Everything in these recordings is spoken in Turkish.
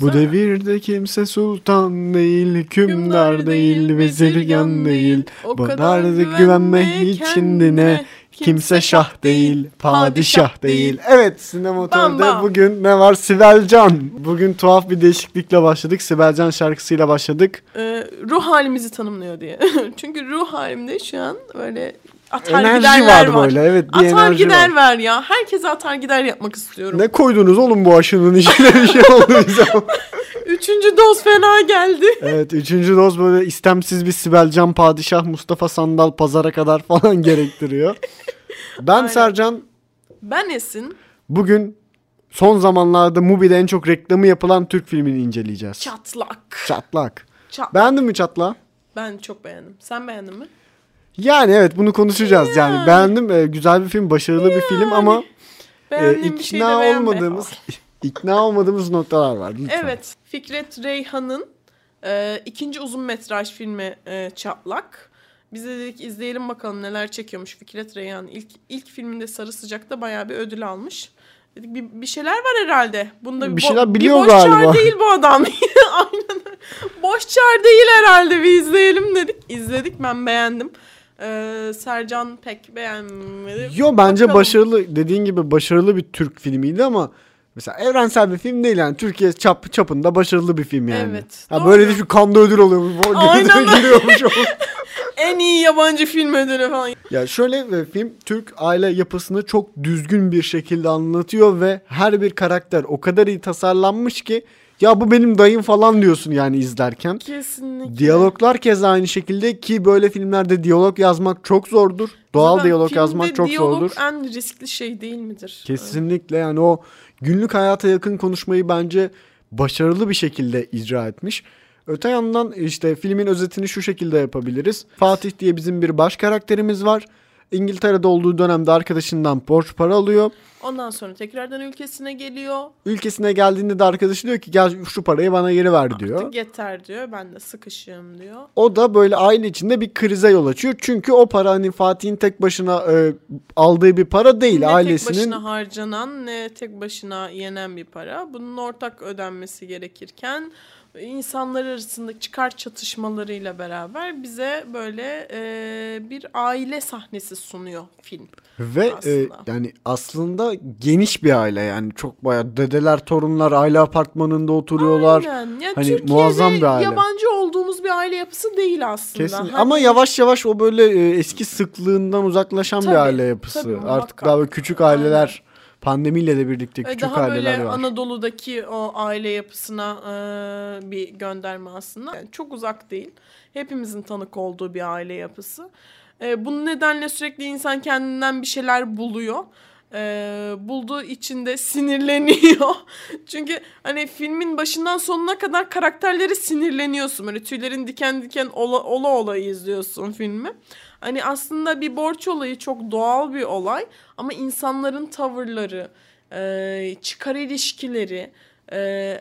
Bu devirde kimse sultan değil, hükümdar değil, vezirgan değil. Bu kadar da güvenme hiç kendine. Kimse şah değil, padişah değil. Evet sinematörde bugün ne var? Sibel Can. Bugün tuhaf bir değişiklikle başladık. Sibel Can şarkısıyla başladık. Ee, ruh halimizi tanımlıyor diye. Çünkü ruh halimde şu an böyle atar enerji giderler var var. böyle evet bir atar gider var. ver ya. Herkese atar gider yapmak istiyorum. Ne koydunuz oğlum bu aşının içine bir şey oldu bize. Üçüncü doz fena geldi. Evet üçüncü doz böyle istemsiz bir Sibel Can Padişah Mustafa Sandal pazara kadar falan gerektiriyor. Ben Aynen. Sercan Ben Esin. bugün son zamanlarda Mubi'de en çok reklamı yapılan Türk filmini inceleyeceğiz. Çatlak. Çatlak. Çatlak. Beğendin mi Çatlak? Ben çok beğendim. Sen beğendin mi? Yani evet bunu konuşacağız. Yani, Yani. beğendim. Ee, güzel bir film, başarılı bir film ama e, Beğendiğim bir şey ikna beğenme. olmadığımız ikna olmadığımız noktalar var. Lütfen. Evet. Fikret Reyhan'ın e, ikinci uzun metraj filmi e, Çatlak. Biz de dedik izleyelim bakalım neler çekiyormuş Fikret Reyhan. İlk, ilk filminde Sarı Sıcak'ta bayağı bir ödül almış. Dedik bir, bir şeyler var herhalde. Bunda Bir bo- şeyler biliyor boş galiba. çar değil bu adam. Aynen. Boş çar değil herhalde bir izleyelim dedik. İzledik ben beğendim. Ee, Sercan pek beğenmedi. Yo bence Bakalım. başarılı dediğin gibi başarılı bir Türk filmiydi ama mesela evrensel bir film değil yani Türkiye çap çapında başarılı bir film yani. Evet, Ha doğru. böyle değil kanda ödül oluyormuş. Aynen. giriyormuş. En iyi yabancı film ödülü falan. ya şöyle e, film Türk aile yapısını çok düzgün bir şekilde anlatıyor ve her bir karakter o kadar iyi tasarlanmış ki ya bu benim dayım falan diyorsun yani izlerken. Kesinlikle. Diyaloglar keza aynı şekilde ki böyle filmlerde diyalog yazmak çok zordur. Doğal Zaten diyalog yazmak çok diyalog zordur. en riskli şey değil midir? Kesinlikle yani o günlük hayata yakın konuşmayı bence başarılı bir şekilde icra etmiş. Öte yandan işte filmin özetini şu şekilde yapabiliriz. Fatih diye bizim bir baş karakterimiz var. İngiltere'de olduğu dönemde arkadaşından borç para alıyor. Ondan sonra tekrardan ülkesine geliyor. Ülkesine geldiğinde de arkadaşı diyor ki gel şu parayı bana geri ver diyor. Artık yeter diyor. Ben de sıkışığım diyor. O da böyle aile içinde bir krize yol açıyor. Çünkü o para hani Fatih'in tek başına e, aldığı bir para değil. ne Ailesinin tek başına harcanan ne tek başına yenen bir para. Bunun ortak ödenmesi gerekirken insanlar arasındaki çıkar çatışmalarıyla beraber bize böyle e, bir aile sahnesi sunuyor film. Ve e, aslında. yani aslında geniş bir aile yani çok bayağı dedeler torunlar aile apartmanında oturuyorlar. Aynen. Ya Hani Türkiye'de muazzam bir aile. yabancı olduğumuz bir aile yapısı değil aslında. Kesin. Hani- Ama yavaş yavaş o böyle e, eski sıklığından uzaklaşan Tabii, bir aile yapısı. tabii, Artık daha böyle küçük aileler pandemiyle de birlikte E, küçük Daha aileler böyle var. Anadolu'daki o aile yapısına e, bir gönderme aslında. Yani çok uzak değil. Hepimizin tanık olduğu bir aile yapısı. E, bunun nedenle sürekli insan kendinden bir şeyler buluyor. E, bulduğu için de sinirleniyor. Çünkü hani filmin başından sonuna kadar karakterleri sinirleniyorsun. Böyle tüylerin diken diken ola ola, ola izliyorsun filmi. Hani aslında bir borç olayı çok doğal bir olay ama insanların tavırları, e, çıkar ilişkileri, e,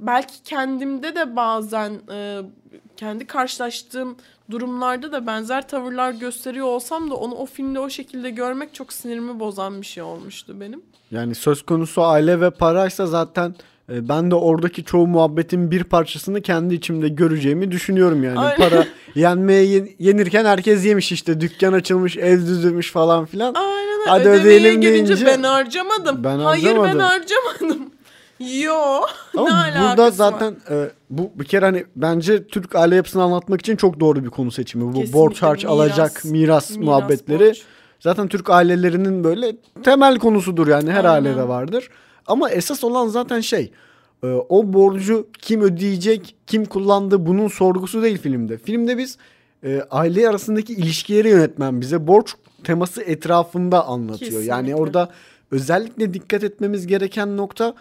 belki kendimde de bazen e, kendi karşılaştığım durumlarda da benzer tavırlar gösteriyor olsam da onu o filmde o şekilde görmek çok sinirimi bozan bir şey olmuştu benim. Yani söz konusu aile ve paraysa zaten e, ben de oradaki çoğu muhabbetin bir parçasını kendi içimde göreceğimi düşünüyorum yani. Aynen. Para yenmeye yen- yenirken herkes yemiş işte dükkan açılmış, ev düzülmüş falan filan. Aynen. Hadi ödeyelim gelince deyince- ben harcamadım. Ben Hayır harcamadım. ben harcamadım. Yo. Ama ne alakası burada var? zaten e, bu bir kere hani bence Türk aile yapısını anlatmak için çok doğru bir konu seçimi. Bu Kesinlikle borç harç miras, alacak miras, miras, muhabbetleri. borç. Zaten Türk ailelerinin böyle temel konusudur yani her Aynen. ailede vardır. Ama esas olan zaten şey e, o borcu kim ödeyecek, kim kullandı bunun sorgusu değil filmde. Filmde biz e, aile arasındaki ilişkileri yönetmen bize borç teması etrafında anlatıyor. Yani Kesinlikle. orada özellikle dikkat etmemiz gereken nokta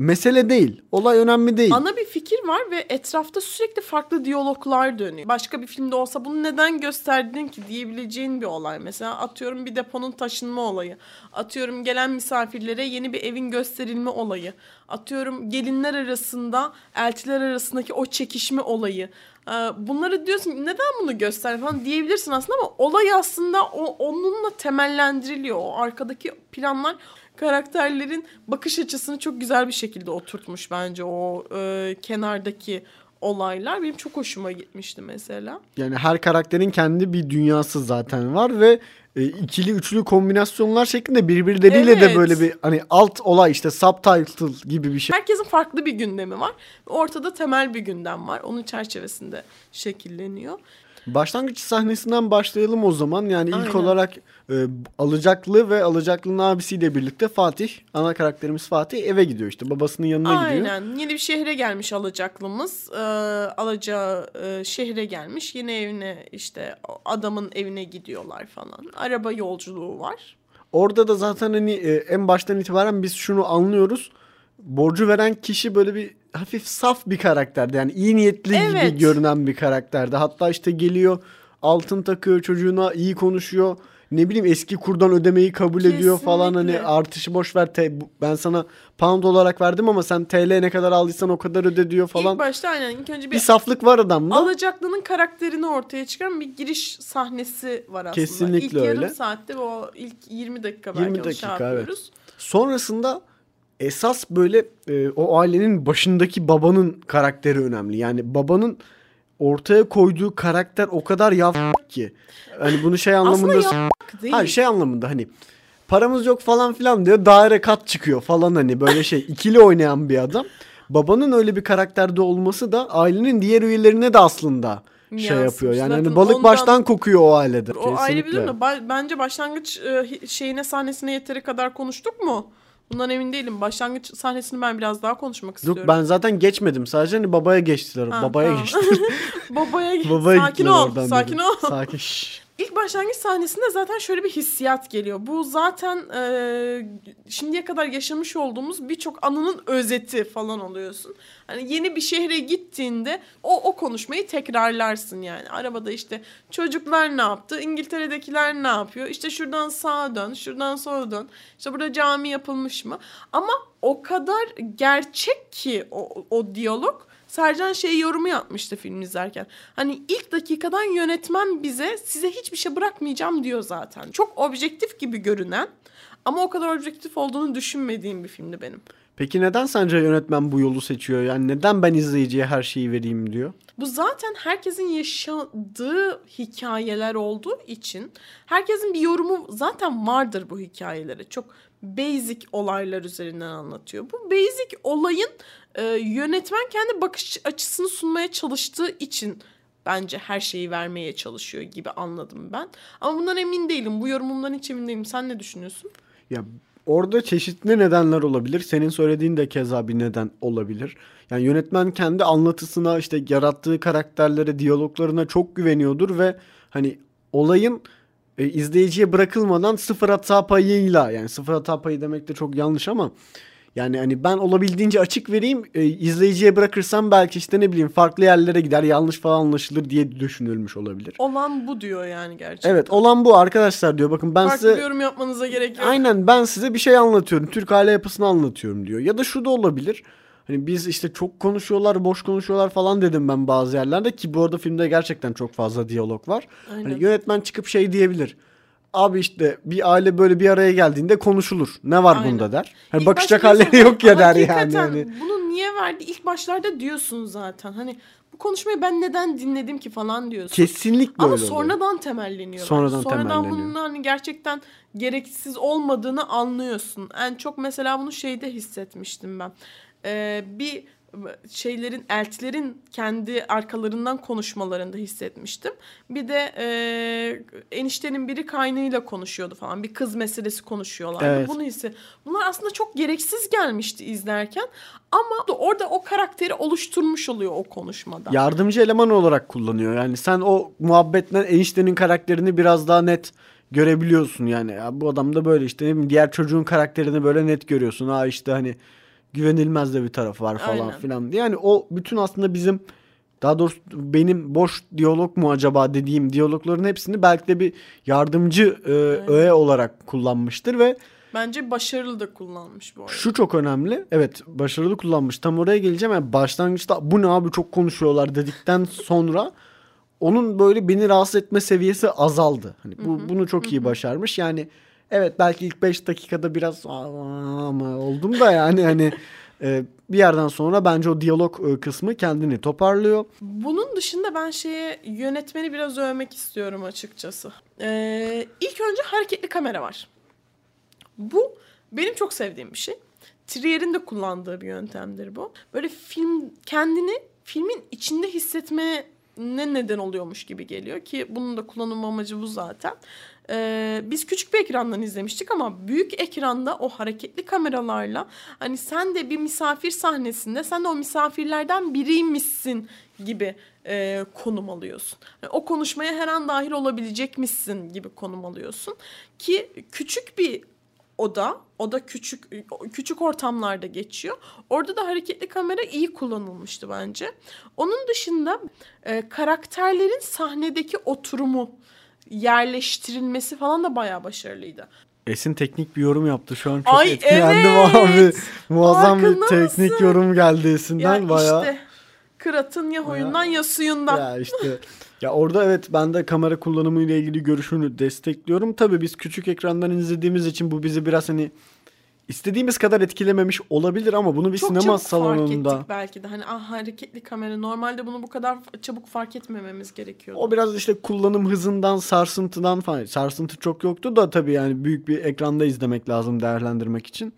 mesele değil. Olay önemli değil. Ana bir fikir var ve etrafta sürekli farklı diyaloglar dönüyor. Başka bir filmde olsa bunu neden gösterdin ki diyebileceğin bir olay. Mesela atıyorum bir deponun taşınma olayı. Atıyorum gelen misafirlere yeni bir evin gösterilme olayı. Atıyorum gelinler arasında eltiler arasındaki o çekişme olayı. Ee, bunları diyorsun neden bunu göster falan diyebilirsin aslında ama olay aslında o, onunla temellendiriliyor. O arkadaki planlar karakterlerin bakış açısını çok güzel bir şekilde oturtmuş bence o e, kenardaki olaylar benim çok hoşuma gitmişti mesela. Yani her karakterin kendi bir dünyası zaten var ve e, ikili üçlü kombinasyonlar şeklinde birbirleriyle Evet. de böyle bir hani alt olay işte subtitle gibi bir şey. Herkesin farklı bir gündemi var. Ortada temel bir gündem var. Onun çerçevesinde şekilleniyor. Başlangıç sahnesinden başlayalım o zaman. Yani ilk Aynen. olarak e, Alacaklı ve Alacaklı'nın abisiyle birlikte Fatih, ana karakterimiz Fatih eve gidiyor işte. Babasının yanına gidiyor. Aynen. Yeni bir şehre gelmiş alacaklımız. Ee, alacağı e, şehre gelmiş. Yeni evine işte adamın evine gidiyorlar falan. Araba yolculuğu var. Orada da zaten hani e, en baştan itibaren biz şunu anlıyoruz. Borcu veren kişi böyle bir hafif saf bir karakterdi. Yani iyi niyetli gibi Evet. görünen bir karakterdi. Hatta işte geliyor altın takıyor çocuğuna iyi konuşuyor. Ne bileyim eski kurdan ödemeyi kabul ediyor falan hani Kesinlikle. artışı boş ver te- ben sana pound olarak verdim ama sen TL ne kadar aldıysan o kadar öde diyor falan. İlk başta aynen ilk önce bir bir, saflık var adamda. alacaklının karakterini ortaya çıkaran bir giriş sahnesi var aslında. Kesinlikle ilk öyle. yarım saatte o ilk 20 dakika belki 20 o dakika, şey evet. Sonrasında esas böyle e, o ailenin başındaki babanın karakteri önemli. Yani babanın ortaya koyduğu karakter o kadar yav ki. Hani bunu şey anlamında Aslında değil. Hayır şey anlamında hani paramız yok falan filan diyor. Daire kat çıkıyor falan hani böyle şey ikili oynayan bir adam. Babanın öyle bir karakterde olması da ailenin diğer üyelerine de aslında şey Yansımış. yapıyor. Yani hani Zaten balık ondan- baştan kokuyor o ailede. O Kesinlikle. durum da ba- bence başlangıç e, şeyine sahnesine yeteri kadar konuştuk mu? Bundan emin değilim. Başlangıç sahnesini ben biraz daha konuşmak istiyorum. Yok ben zaten geçmedim. Sadece hani babaya geçtiler. Ha, babaya tamam. geçtiler. Babaya, babaya sakin ol, sakin dedim. ol. Sakin. İlk başlangıç sahnesinde zaten şöyle bir hissiyat geliyor. Bu zaten e, şimdiye kadar yaşamış olduğumuz birçok anının özeti falan oluyorsun. Hani yeni bir şehre gittiğinde o o konuşmayı tekrarlarsın yani. Arabada işte çocuklar ne yaptı? İngiltere'dekiler ne yapıyor? İşte şuradan sağa dön, şuradan sola dön. İşte burada cami yapılmış mı? Ama o kadar gerçek ki o, o diyalog. Sercan şey yorumu yapmıştı film izlerken. Hani ilk dakikadan yönetmen bize size hiçbir şey bırakmayacağım diyor zaten. Çok objektif gibi görünen ama o kadar objektif olduğunu düşünmediğim bir filmdi benim. Peki neden sence yönetmen bu yolu seçiyor? Yani neden ben izleyiciye her şeyi vereyim diyor? Bu zaten herkesin yaşadığı hikayeler olduğu için herkesin bir yorumu zaten vardır bu hikayelere. Çok basic olaylar üzerinden anlatıyor. Bu basic olayın e, yönetmen kendi bakış açısını sunmaya çalıştığı için bence her şeyi vermeye çalışıyor gibi anladım ben. Ama bundan emin değilim. Bu yorumumdan hiç emin değilim. Sen ne düşünüyorsun? Ya orada çeşitli nedenler olabilir. Senin söylediğin de keza bir neden olabilir. Yani yönetmen kendi anlatısına işte yarattığı karakterlere, diyaloglarına çok güveniyordur ve hani olayın e, izleyiciye bırakılmadan sıfır hata payıyla yani sıfır hata payı demek de çok yanlış ama yani hani ben olabildiğince açık vereyim e, izleyiciye bırakırsam belki işte ne bileyim farklı yerlere gider yanlış falan anlaşılır diye düşünülmüş olabilir. Olan bu diyor yani gerçekten. Evet olan bu arkadaşlar diyor bakın ben Farklı size bir yorum yapmanıza gerek yok. Aynen ben size bir şey anlatıyorum. Türk aile yapısını anlatıyorum diyor. Ya da şu da olabilir. Hani biz işte çok konuşuyorlar, boş konuşuyorlar falan dedim ben bazı yerlerde ki bu arada filmde gerçekten çok fazla diyalog var. Aynen. Hani yönetmen çıkıp şey diyebilir. Abi işte bir aile böyle bir araya geldiğinde konuşulur. Ne var Aynen. bunda der. Hani İlk başta halleri yok ya der yani. Hani. Bunu niye verdi? İlk başlarda diyorsun zaten. Hani bu konuşmayı ben neden dinledim ki falan diyorsun. Kesinlikle Ama öyle oluyor. sonradan temelleniyor. Sonradan. Sonradan temelleniyor. bunun hani gerçekten gereksiz olmadığını anlıyorsun. En çok mesela bunu şeyde hissetmiştim ben. Ee, bir şeylerin eltilerin kendi arkalarından konuşmalarında hissetmiştim. Bir de e, eniştenin biri kaynıyla konuşuyordu falan. Bir kız meselesi konuşuyorlardı. Evet. Bunu hisse. Bunlar aslında çok gereksiz gelmişti izlerken ama orada o karakteri oluşturmuş oluyor o konuşmada. Yardımcı eleman olarak kullanıyor. Yani sen o muhabbetten eniştenin karakterini biraz daha net görebiliyorsun yani. Ya bu adam da böyle işte ne bileyim, diğer çocuğun karakterini böyle net görüyorsun. Ha işte hani güvenilmez de bir tarafı var falan Aynen. filan. Yani o bütün aslında bizim daha doğrusu benim boş diyalog mu acaba dediğim diyalogların hepsini belki de bir yardımcı e, öğe olarak kullanmıştır ve Bence başarılı da kullanmış bu arada. Şu çok önemli. Evet başarılı kullanmış. Tam oraya geleceğim. Yani başlangıçta bu ne abi çok konuşuyorlar dedikten sonra onun böyle beni rahatsız etme seviyesi azaldı. Hani bu bunu çok iyi başarmış. Yani evet belki ilk 5 dakikada biraz ama oldum da yani hani e, bir yerden sonra bence o diyalog e, kısmı kendini toparlıyor. Bunun dışında ben şeye yönetmeni biraz övmek istiyorum açıkçası. Ee, ilk önce hareketli kamera var. Bu benim çok sevdiğim bir şey. Trier'in de kullandığı bir yöntemdir bu. Böyle film kendini filmin içinde hissetmeye ne neden oluyormuş gibi geliyor ki bunun da kullanım amacı bu zaten. Ee, biz küçük bir ekrandan izlemiştik ama büyük ekranda o hareketli kameralarla hani sen de bir misafir sahnesinde sen de o misafirlerden biriymişsin gibi e, konum alıyorsun. Yani o konuşmaya her an dahil olabilecekmişsin gibi konum alıyorsun ki küçük bir oda, oda küçük küçük ortamlarda geçiyor. Orada da hareketli kamera iyi kullanılmıştı bence. Onun dışında e, karakterlerin sahnedeki oturumu yerleştirilmesi falan da bayağı başarılıydı. Esin teknik bir yorum yaptı şu an çok Ay, etkilendim evet. abi. Muazzam bir teknik mısın? yorum geldi Esin'den Ya bayağı. işte Kırat'ın ya huyundan ya suyundan. Ya işte ya orada evet ben de kamera kullanımı ile ilgili görüşünü destekliyorum. Tabii biz küçük ekrandan izlediğimiz için bu bizi biraz hani istediğimiz kadar etkilememiş olabilir ama bunu bir Çok sinema çabuk fark salonunda ettik belki de. Hani ah hareketli kamera. Normalde bunu bu kadar çabuk fark etmememiz gerekiyordu. o biraz işte kullanım hızından, sarsıntıdan falan. Sarsıntı çok yoktu da tabii yani büyük bir ekranda izlemek lazım değerlendirmek için.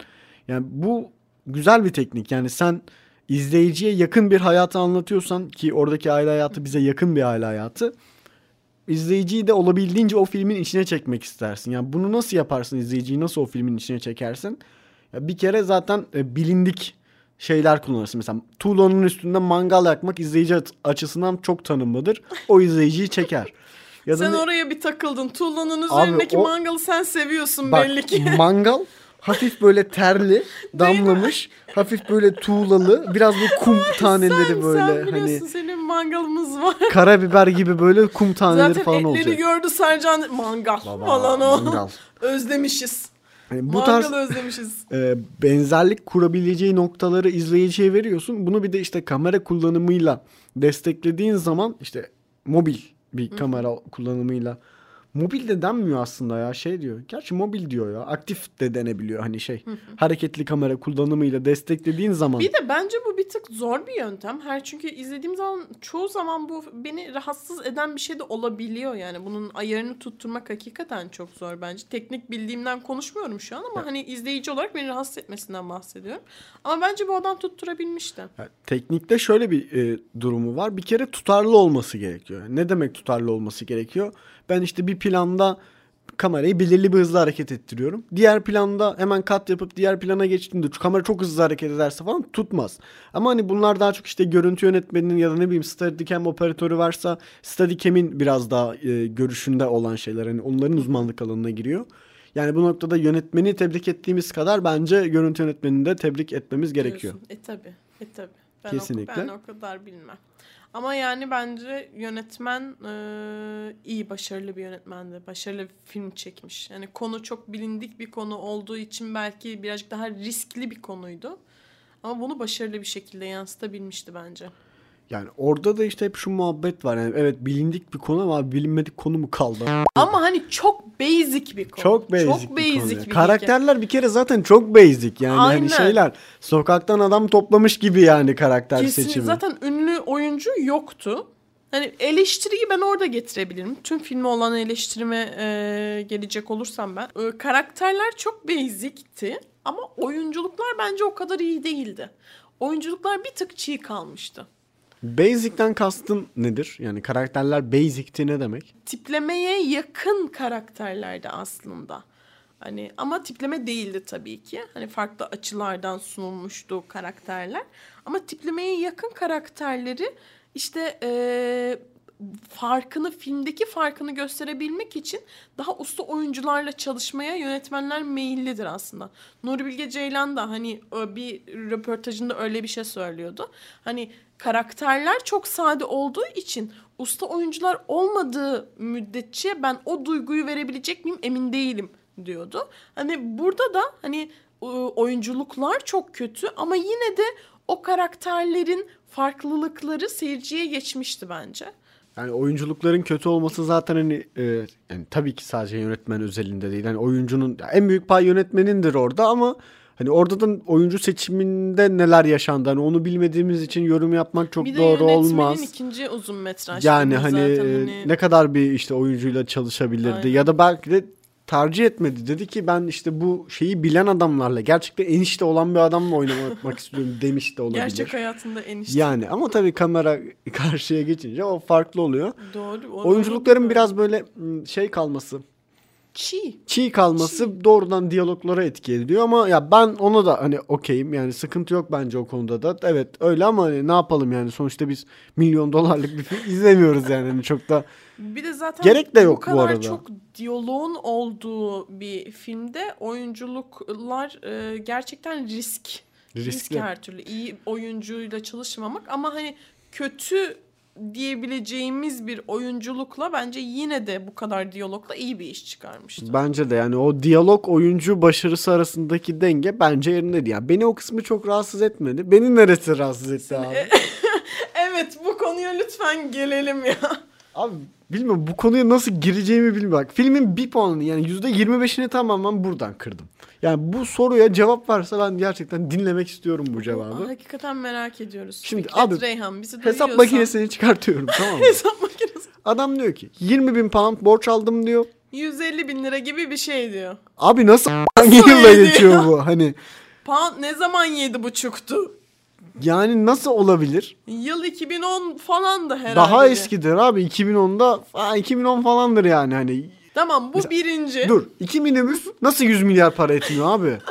Yani bu güzel bir teknik. Yani sen izleyiciye yakın bir hayatı anlatıyorsan ki oradaki aile hayatı bize yakın bir aile hayatı. izleyiciyi de olabildiğince o filmin içine çekmek istersin. Yani bunu nasıl yaparsın izleyiciyi nasıl o filmin içine çekersin? Bir kere zaten e, bilindik şeyler kullanırsın. Mesela tuğlanın üstünde mangal yakmak izleyici açısından çok tanımlıdır. O izleyiciyi çeker. Ya Sen ne- oraya bir takıldın. Tuğlanın Abi üzerindeki o- mangalı sen seviyorsun Bak, belli ki. mangal hafif böyle terli, damlamış, hafif böyle tuğlalı, biraz bu kum taneleri sen, böyle sen biliyorsun hani senin mangalımız var. karabiber gibi böyle kum taneleri Zaten falan etleri olacak. gördü Sercan mangal Baba, falan o. mangal. Özlemişiz. Hani bu tarz özlemişiz. e, benzerlik kurabileceği noktaları izleyiciye veriyorsun. Bunu bir de işte kamera kullanımıyla desteklediğin zaman işte mobil bir kamera kullanımıyla mobil de denmiyor aslında ya şey diyor. Gerçi mobil diyor ya. Aktif de denebiliyor hani şey. Hareketli kamera kullanımıyla desteklediğin zaman Bir de bence bu bir tık zor bir yöntem. Her çünkü izlediğim zaman çoğu zaman bu beni rahatsız eden bir şey de olabiliyor yani. Bunun ayarını tutturmak hakikaten çok zor bence. Teknik bildiğimden konuşmuyorum şu an ama hani izleyici olarak beni rahatsız etmesinden bahsediyorum. Ama bence bu adam tutturabilmişti. Ya, teknikte şöyle bir e, durumu var. Bir kere tutarlı olması gerekiyor. Ne demek tutarlı olması gerekiyor? Ben işte bir planda kamerayı belirli bir hızla hareket ettiriyorum. Diğer planda hemen kat yapıp diğer plana geçtiğimde kamera çok hızlı hareket ederse falan tutmaz. Ama hani bunlar daha çok işte görüntü yönetmeninin ya da ne bileyim Steadicam operatörü varsa Steadicam'in biraz daha e, görüşünde olan şeyler. Hani onların uzmanlık alanına giriyor. Yani bu noktada yönetmeni tebrik ettiğimiz kadar bence görüntü yönetmenini de tebrik etmemiz gerekiyor. Diyorsun. E tabi. E tabi. Ben Kesinlikle. O, ben o kadar bilmem. Ama yani bence yönetmen e, iyi, başarılı bir yönetmendi. Başarılı bir film çekmiş. Yani konu çok bilindik bir konu olduğu için belki birazcık daha riskli bir konuydu. Ama bunu başarılı bir şekilde yansıtabilmişti bence. Yani orada da işte hep şu muhabbet var. Yani evet bilindik bir konu ama bilinmedik konu mu kaldı? Ama hani çok basic bir konu. Çok basic, çok bir, basic konu. bir. Karakterler bir kere zaten çok basic yani Aynen. hani şeyler sokaktan adam toplamış gibi yani karakter Kesin seçimi. zaten oyuncu yoktu. Hani eleştiriyi ben orada getirebilirim. Tüm filme olan eleştirime e, gelecek olursam ben. E, karakterler çok basic'ti ama oyunculuklar bence o kadar iyi değildi. Oyunculuklar bir tık çiğ kalmıştı. Basic'ten kastın nedir? Yani karakterler basic'ti ne demek? Tiplemeye yakın karakterlerdi aslında. Hani ama tipleme değildi tabii ki. Hani farklı açılardan sunulmuştu karakterler. Ama tiplemeye yakın karakterleri işte eee, farkını filmdeki farkını gösterebilmek için daha usta oyuncularla çalışmaya yönetmenler meyillidir aslında. Nuri Bilge Ceylan da hani bir röportajında öyle bir şey söylüyordu. Hani karakterler çok sade olduğu için usta oyuncular olmadığı müddetçe ben o duyguyu verebilecek miyim emin değilim diyordu. Hani burada da hani e, oyunculuklar çok kötü ama yine de o karakterlerin farklılıkları seyirciye geçmişti bence. Yani oyunculukların kötü olması zaten hani e, yani tabii ki sadece yönetmen özelinde değil. Hani oyuncunun en büyük pay yönetmenindir orada ama hani orada da oyuncu seçiminde neler yaşandı hani onu bilmediğimiz için yorum yapmak çok bir de doğru olmaz. ikinci uzun metraj. Yani hani, zaten hani ne kadar bir işte oyuncuyla çalışabilirdi Aynen. ya da belki de tercih etmedi. Dedi ki ben işte bu şeyi bilen adamlarla gerçekten enişte olan bir adamla oynamak istiyorum demiş de olabilir. gerçek hayatında enişte. Yani ama tabii kamera karşıya geçince o farklı oluyor. Doğru. Oyunculukların unutma. biraz böyle şey kalması, çiğ. çiğ kalması doğrudan diyaloglara etki ediyor ama ya ben ona da hani okeyim yani sıkıntı yok bence o konuda da. Evet öyle ama hani ne yapalım yani sonuçta biz milyon dolarlık bir film izlemiyoruz yani hani çok da Bir de zaten Gerek de yok bu bu kadar arada. çok diyaloğun olduğu bir filmde oyunculuklar e, gerçekten risk. Risk riskli. her türlü. iyi oyuncuyla çalışmamak ama hani kötü diyebileceğimiz bir oyunculukla bence yine de bu kadar diyalogla iyi bir iş çıkarmıştı. Bence de yani o diyalog oyuncu başarısı arasındaki denge bence yerindeydi. Yani beni o kısmı çok rahatsız etmedi. Beni neresi rahatsız etti abi? Evet bu konuya lütfen gelelim ya. Abi bilmiyorum bu konuya nasıl gireceğimi bilmiyorum. Bak filmin bir puanını yani %25'ini tamamen buradan kırdım. Yani bu soruya cevap varsa ben gerçekten dinlemek istiyorum bu cevabı. Hakikaten merak ediyoruz. Şimdi Fikret abi, Reyhan bizi Hesap duyuyorsan- makinesini çıkartıyorum tamam mı? Hesap makinesi. Adam diyor ki 20 bin pound borç aldım diyor. 150 bin lira gibi bir şey diyor. Abi nasıl hangi yılda geçiyor bu? Hani Pound ne zaman yedi buçuktu? yani nasıl olabilir? Yıl 2010 falandı herhalde. Daha eskidir abi 2010'da ha, 2010 falandır yani hani. Tamam bu Mesela- birinci. Dur 2 minibüs nasıl 100 milyar para etmiyor abi?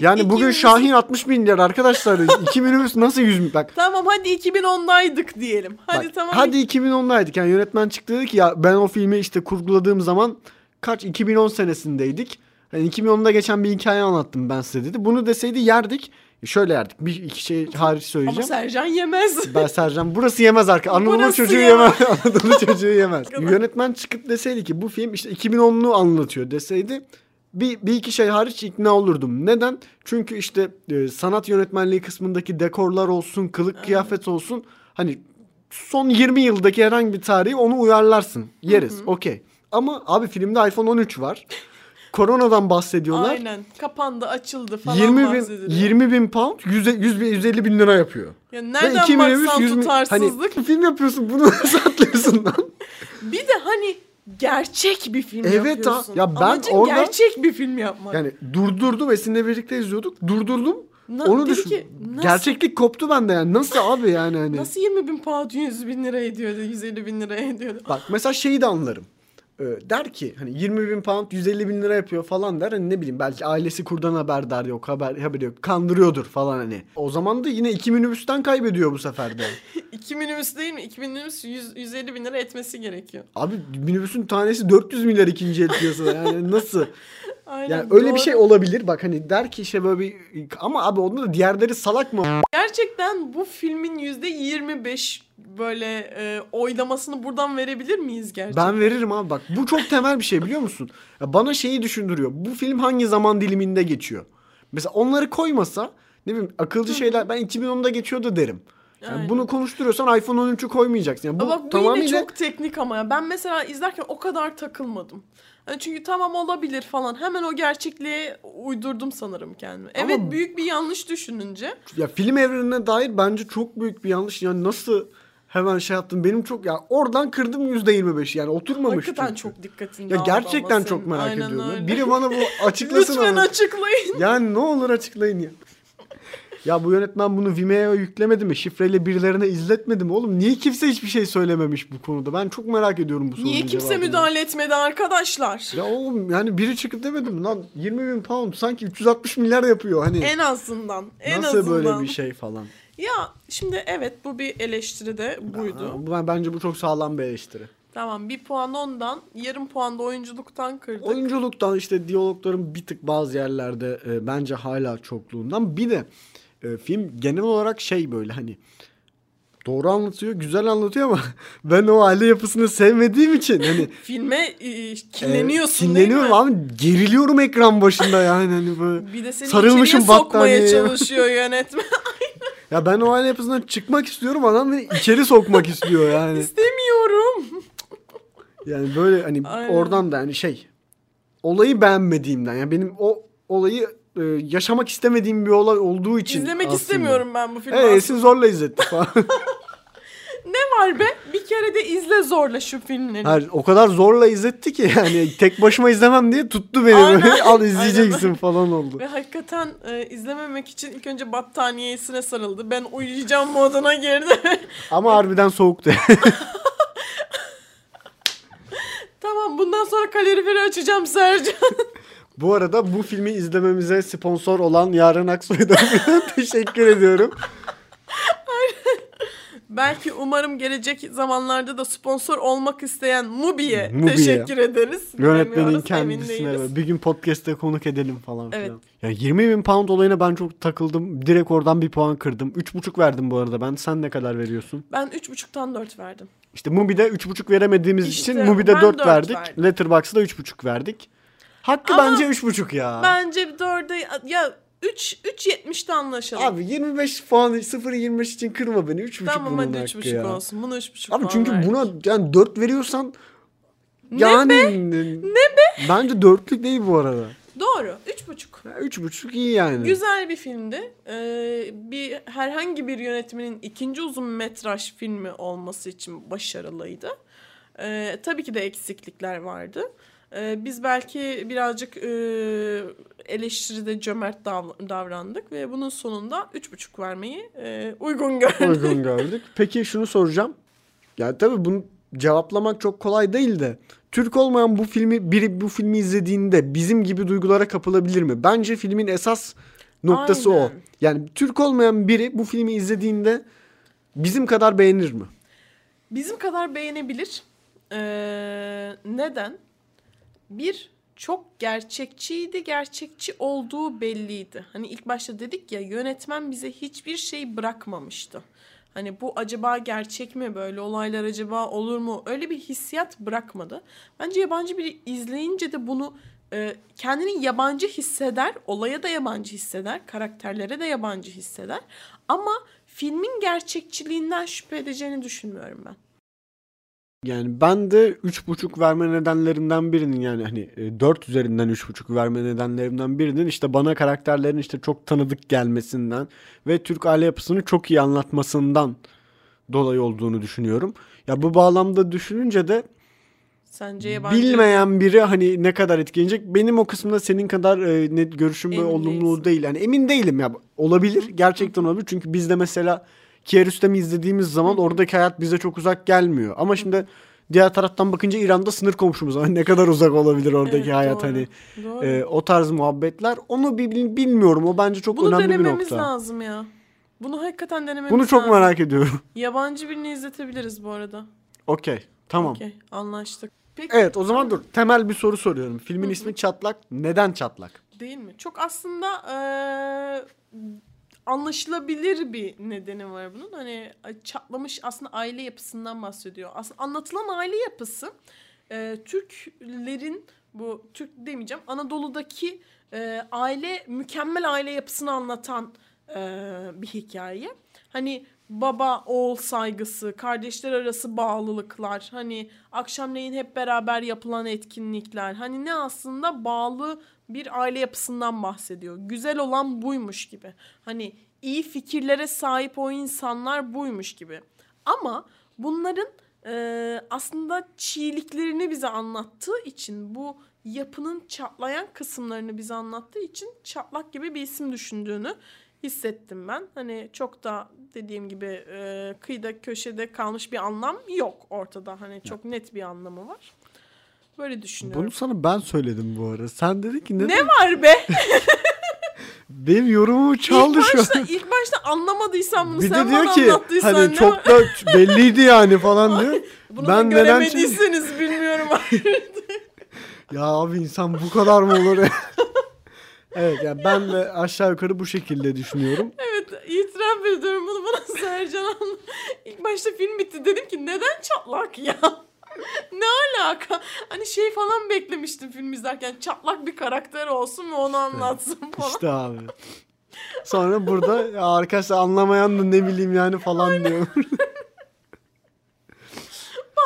Yani İki bugün minibüs- Şahin 60 milyar arkadaşlar. 2 minibüs nasıl 100 milyar? Bak Tamam hadi 2010'daydık diyelim. Hadi Bak, tamam. Hadi 2010'daydık. Yani yönetmen çıktı dedi ki ya ben o filmi işte kurguladığım zaman kaç 2010 senesindeydik. Yani 2010'da geçen bir hikaye anlattım ben size dedi. Bunu deseydi yerdik. Şöyle yerdik. Bir iki şey hariç Ama söyleyeceğim. Sercan yemez. Ben Sercan burası yemez arka. Anadolu çocuğu yemez. Anadolu çocuğu yemez. Yönetmen çıkıp deseydi ki bu film işte 2010'lu anlatıyor deseydi bir, bir iki şey hariç ikna olurdum. Neden? Çünkü işte e, sanat yönetmenliği kısmındaki dekorlar olsun, kılık kıyafet olsun. Hani son 20 yıldaki herhangi bir tarihi onu uyarlarsın. Yeriz. Okey. Ama abi filmde iPhone 13 var. Koronadan bahsediyorlar. Aynen. Kapandı, açıldı falan 20 bin, bahsediliyor. 20 bin pound 100, 100, 150 bin lira yapıyor. Ya Ve nereden minibüs, baksan yüz bin- tutarsızlık. Hani film yapıyorsun bunu nasıl atlıyorsun lan? Bir de hani gerçek bir film Evet yapıyorsun. Ya ben Amacın orada- gerçek bir film yapmak. Yani durdurdum Esin'le birlikte izliyorduk. Durdurdum. Na- onu düşün. ki, nasıl- Gerçeklik koptu bende yani. Nasıl abi yani hani. Nasıl 20 bin pound 100 bin lira ediyordu, 150 bin lira ediyordu. Bak mesela şeyi de anlarım. Ee, der ki hani 20 bin pound 150 bin lira yapıyor falan der. Hani ne bileyim belki ailesi kurdan haberdar yok haber, haberi yok. Kandırıyordur falan hani. O zaman da yine iki minibüsten kaybediyor bu sefer de. 2 minibüs değil mi? 2 minibüs 100, 150 bin lira etmesi gerekiyor. Abi minibüsün tanesi 400 milyar ikinci el piyasada yani nasıl? Aynen. Yani öyle bir doğru. şey olabilir. Bak hani der ki işte böyle bir ama abi onda da diğerleri salak mı? Gerçekten bu filmin %25 böyle e, oylamasını buradan verebilir miyiz gerçekten? Ben veririm abi bak. Bu çok temel bir şey biliyor musun? Ya bana şeyi düşündürüyor. Bu film hangi zaman diliminde geçiyor? Mesela onları koymasa ne bileyim akılcı şeyler ben 2010'da geçiyordu derim. Yani Aynen. bunu konuşturuyorsan iPhone 13'ü koymayacaksın. Yani bu Ama bak tamamıyla yine çok teknik ama ya. Ben mesela izlerken o kadar takılmadım. Hani çünkü tamam olabilir falan. Hemen o gerçekliğe uydurdum sanırım kendimi. Ama- Evet büyük bir yanlış düşününce. ya film evrenine dair bence çok büyük bir yanlış. Yani nasıl hemen şey yaptım. Benim çok ya oradan kırdım %25 yani oturmamış. Hakikaten çünkü. çok dikkatin Ya gerçekten çok merak Aynen ediyorum. öyle. Biri bana bu açıklasın Lütfen ama. açıklayın. Yani ne olur açıklayın ya. Ya bu yönetmen bunu Vimeo'ya yüklemedi mi? Şifreyle birilerine izletmedi mi? Oğlum niye kimse hiçbir şey söylememiş bu konuda? Ben çok merak ediyorum bu sorunun Niye kimse cevabını. müdahale etmedi arkadaşlar? Ya oğlum yani biri çıkıp demedi mi lan 20 bin pound sanki 360 milyar yapıyor hani. En azından. En nasıl azından. böyle bir şey falan. Ya şimdi evet bu bir eleştiri de buydu. Ha, ben, bence bu çok sağlam bir eleştiri. Tamam bir puan ondan, yarım puan da oyunculuktan kırdık. Oyunculuktan işte diyalogların bir tık bazı yerlerde e, bence hala çokluğundan. Bir de e, film genel olarak şey böyle hani Doğru anlatıyor, güzel anlatıyor ama ben o aile yapısını sevmediğim için hani Filme e, kinleniyorsun e, değil mi? kinleniyorum abi geriliyorum ekran başında yani hani böyle. Bir de seni Sarılmışım sokmaya çalışıyor yönetmen. Ya ben o aile yapısından çıkmak istiyorum adam beni içeri sokmak istiyor yani. İstemiyorum. Yani böyle hani Aynen. oradan da hani şey olayı beğenmediğimden yani benim o olayı e, yaşamak istemediğim bir olay olduğu için İzlemek aslında. istemiyorum ben bu filmi. Evet. Esin zorla izletti falan. Ne var be? Bir kere de izle zorla şu filmleri. Hayır, o kadar zorla izletti ki yani tek başıma izlemem diye tuttu beni Aynen. böyle al izleyeceksin Aynen. falan oldu. Ve hakikaten e, izlememek için ilk önce battaniyesine sarıldı. Ben uyuyacağım moduna girdi. Ama harbiden soğuktu. tamam bundan sonra kaloriferi açacağım Sercan. Bu arada bu filmi izlememize sponsor olan Yaren Aksoy'dan teşekkür ediyorum. Belki umarım gelecek zamanlarda da sponsor olmak isteyen Mubi'ye Mubi'ye. teşekkür ederiz. Yönetmenin kendisine bir gün podcast'te konuk edelim falan Evet. filan. Ya 20 bin pound olayına ben çok takıldım. Direkt oradan bir puan kırdım. 3,5 verdim bu arada ben. Sen ne kadar veriyorsun? Ben 3.5'tan 4 verdim. İşte Mubi'de 3,5 veremediğimiz İşte için Mubi'de ben 4 dört verdik. verdim. Letterboxd'da 3,5 verdik. Hakkı Ama bence 3,5 ya. Bence 4'e ya 3 3.70'te anlaşalım. Abi 25 puan 0.25 için kırma beni. 3,5 tamam bunun hadi hakkı 3.5 ya. olsun. Bunu 3.5 Abi çünkü verdik. buna yani 4 veriyorsan Ne yani ne be? Bence dörtlük değil bu arada. Doğru 3.5. Ya Üç buçuk iyi yani. Güzel bir filmdi. Ee, bir herhangi bir yönetmenin ikinci uzun metraj filmi olması için başarılıydı. Ee, tabii ki de eksiklikler vardı. Ee, biz belki birazcık e, eleştiride cömert dav- davrandık ve bunun sonunda üç buçuk vermeyi e, uygun gördük. Uygun gördük. Peki şunu soracağım. Ya tabii bunu cevaplamak çok kolay değil de Türk olmayan bu filmi biri bu filmi izlediğinde bizim gibi duygulara kapılabilir mi? Bence filmin esas noktası o. Aynen. Yani Türk olmayan biri bu filmi izlediğinde bizim kadar beğenir mi? Bizim kadar beğenebilir. Ee, neden? Bir, çok gerçekçiydi. Gerçekçi olduğu belliydi. Hani ilk başta dedik ya yönetmen bize hiçbir şey bırakmamıştı. Hani bu acaba gerçek mi? Böyle olaylar acaba olur mu? Öyle bir hissiyat bırakmadı. Bence yabancı biri izleyince de bunu e, kendini yabancı hisseder. Olaya da yabancı hisseder. Karakterlere de yabancı hisseder. Ama filmin gerçekçiliğinden şüphe edeceğini düşünmüyorum ben. Yani ben de 3.5 verme nedenlerinden birinin yani hani 4 üzerinden 3.5 verme nedenlerimden birinin işte bana karakterlerin işte çok tanıdık gelmesinden ve Türk aile yapısını çok iyi anlatmasından dolayı olduğunu düşünüyorum. Ya bu bağlamda düşününce de Sence yabancı... bilmeyen biri hani ne kadar etkilenecek benim o kısımda senin kadar e, net görüşüm Emin olumlu değilsin. değil. Yani emin değilim ya olabilir gerçekten olabilir çünkü biz de mesela Kiarostami izlediğimiz zaman oradaki hayat bize çok uzak gelmiyor. Ama şimdi diğer taraftan bakınca İran'da sınır komşumuz var. Ne kadar uzak olabilir oradaki Evet, hayat doğru. hani Doğru. e, o tarz muhabbetler. Onu bilmiyorum. O bence çok Bunu önemli bir denememiz nokta. lazım ya. Bunu hakikaten denememiz Bunu çok lazım. merak ediyorum. Yabancı birini izletebiliriz bu arada. Okey. Tamam. Okey, anlaştık. Peki Evet o zaman dur. Temel bir soru soruyorum. Filmin ismi Çatlak. Neden Çatlak? değil mi? Çok aslında eee, anlaşılabilir bir nedeni var bunun. Hani çatlamış aslında aile yapısından bahsediyor. Aslında anlatılan aile yapısı eee, Türklerin bu Türk demeyeceğim Anadolu'daki eee, aile mükemmel aile yapısını anlatan eee, bir hikaye. Hani baba oğul saygısı, kardeşler arası bağlılıklar, hani akşamleyin hep beraber yapılan etkinlikler. Hani ne aslında bağlı bir aile yapısından bahsediyor. Güzel olan buymuş gibi. Hani iyi fikirlere sahip o insanlar buymuş gibi. Ama bunların e, aslında çiğliklerini bize anlattığı için bu yapının çatlayan kısımlarını bize anlattığı için çatlak gibi bir isim düşündüğünü hissettim ben. Hani çok da dediğim gibi e, kıyıda köşede kalmış bir anlam yok ortada. Hani çok net bir anlamı var. Böyle düşünüyorum. Bunu sana ben söyledim bu arada. Sen dedin ki neden? Ne var be? Benim yorumumu çaldı ilk şu başta, an. ilk başta anlamadıysam bunu Bir sen de diyor bana ki anlattıysan hani ne çok var? da belliydi yani falan diyor. Bunu ben da göremediyseniz bilmiyorum. Ya abi insan bu kadar mı olur? evet yani ben de aşağı yukarı bu şekilde düşünüyorum. evet itiraf ediyorum bunu bana Sercan anla. İlk başta film bitti dedim ki neden çatlak ya? ne alaka? Hani şey falan beklemiştim film izlerken çatlak bir karakter olsun ve onu anlatsın falan. İşte abi. Sonra burada arkadaşlar anlamayan da ne bileyim yani falan diyor.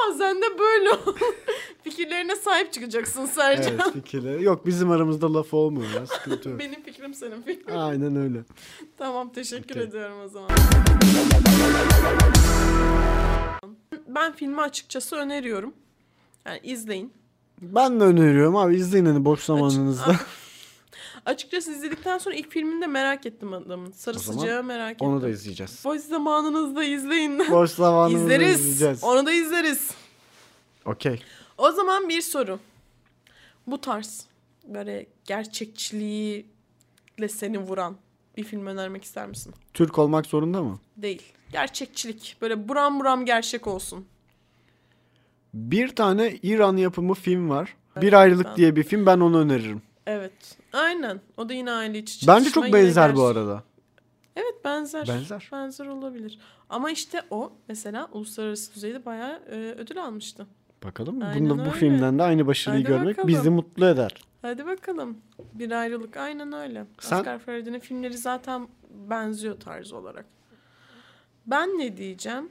Bazen de böyle. Fikirlerine sahip çıkacaksın Sercan. evet fikirleri. Yok bizim aramızda laf olmuyor ya sıkıntı yok. Benim fikrim senin fikrin. Aynen öyle. Tamam teşekkür Okey. ediyorum o zaman. Ben filmi açıkçası öneriyorum. Yani izleyin. Ben de öneriyorum abi izleyin hani boş zamanınızda. Açıkçası izledikten sonra ilk filmini de merak ettim adamın. Sarı sıcağı merak ettim. Onu da izleyeceğiz. Boş zamanınızda izleyin. Boş zamanımızda İzleriz. izleyeceğiz. Onu da izleriz. Okey. O zaman bir soru. Bu tarz böyle gerçekçiliğiyle seni vuran bir film önermek ister misin? Türk olmak zorunda mı? Değil. Gerçekçilik. Böyle buram buram gerçek olsun. Bir tane İran yapımı film var. Bir ayrılık ben- diye bir film ben onu öneririm. Evet. Aynen. O da yine aile içi Bence çok benzer bu arada. Evet benzer. Benzer. Benzer olabilir. Ama işte o mesela uluslararası düzeyde bayağı e, ödül almıştı. Bakalım Aynen bunda bu öyle. filmden de aynı başarıyı Hadi görmek bakalım. bizi mutlu eder. Hadi bakalım. Bir ayrılık aynen öyle. Sen- Oscar Freud'un filmleri zaten benziyor tarz olarak. Ben ne diyeceğim?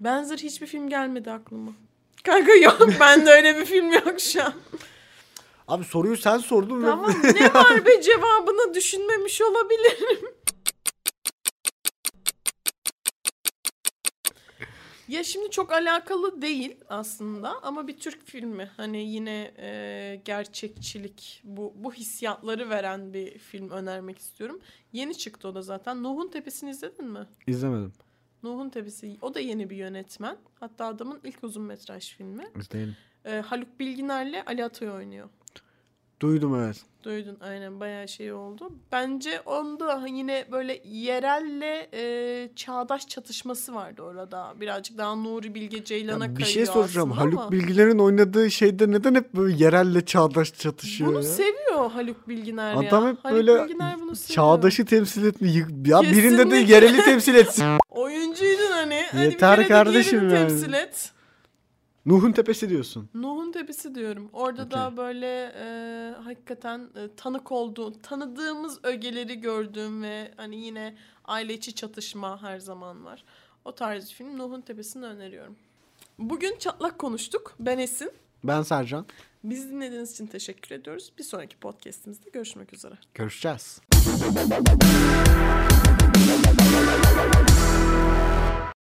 Benzer hiçbir film gelmedi aklıma. Kanka yok bende öyle bir film yok şu an. Abi soruyu sen sordun ve Tamam ne var be cevabını düşünmemiş olabilirim. Ya şimdi çok alakalı değil aslında ama bir Türk filmi. Hani yine e, gerçekçilik, bu bu hissiyatları veren bir film önermek istiyorum. Yeni çıktı o da zaten. Nuh'un Tepesi'ni izledin mi? izlemedim. Nuh'un Tepesi. O da yeni bir yönetmen. Hatta adamın ilk uzun metraj filmi. İzleyelim. E, Haluk Bilginer'le Ali Atay oynuyor. Duydum evet. Duydun aynen bayağı şey oldu. Bence onda yine böyle yerelle e, çağdaş çatışması vardı orada. Birazcık daha Nuri Bilge Ceylan'a Ya bir kayıyor şey soracağım. Haluk ama Bilgiler'in oynadığı şeyde neden hep böyle yerelle çağdaş çatışıyor Bunu ya? seviyor Haluk Bilginer ya. Adam hep Haluk böyle Bilginer bunu seviyor. Çağdaşı temsil etmiyor. Ya birinde de Kesinlikle. yereli temsil etsin. Oyuncuydun hani. Yeter bir de kardeşim yani. temsil et. Nuh'un tepesi diyorsun. Nuh'un Tepesi diyorum. Orada da Okey. böyle e, hakikaten e, tanık olduğu, tanıdığımız ögeleri gördüğüm ve hani yine aile içi çatışma her zaman var. O tarz bir film Nuh'un Tepesi'ni öneriyorum. Bugün çatlak konuştuk. Ben Esin. Ben Sercan. Bizi dinlediğiniz için teşekkür ediyoruz. Bir sonraki podcastimizde görüşmek üzere. Görüşeceğiz.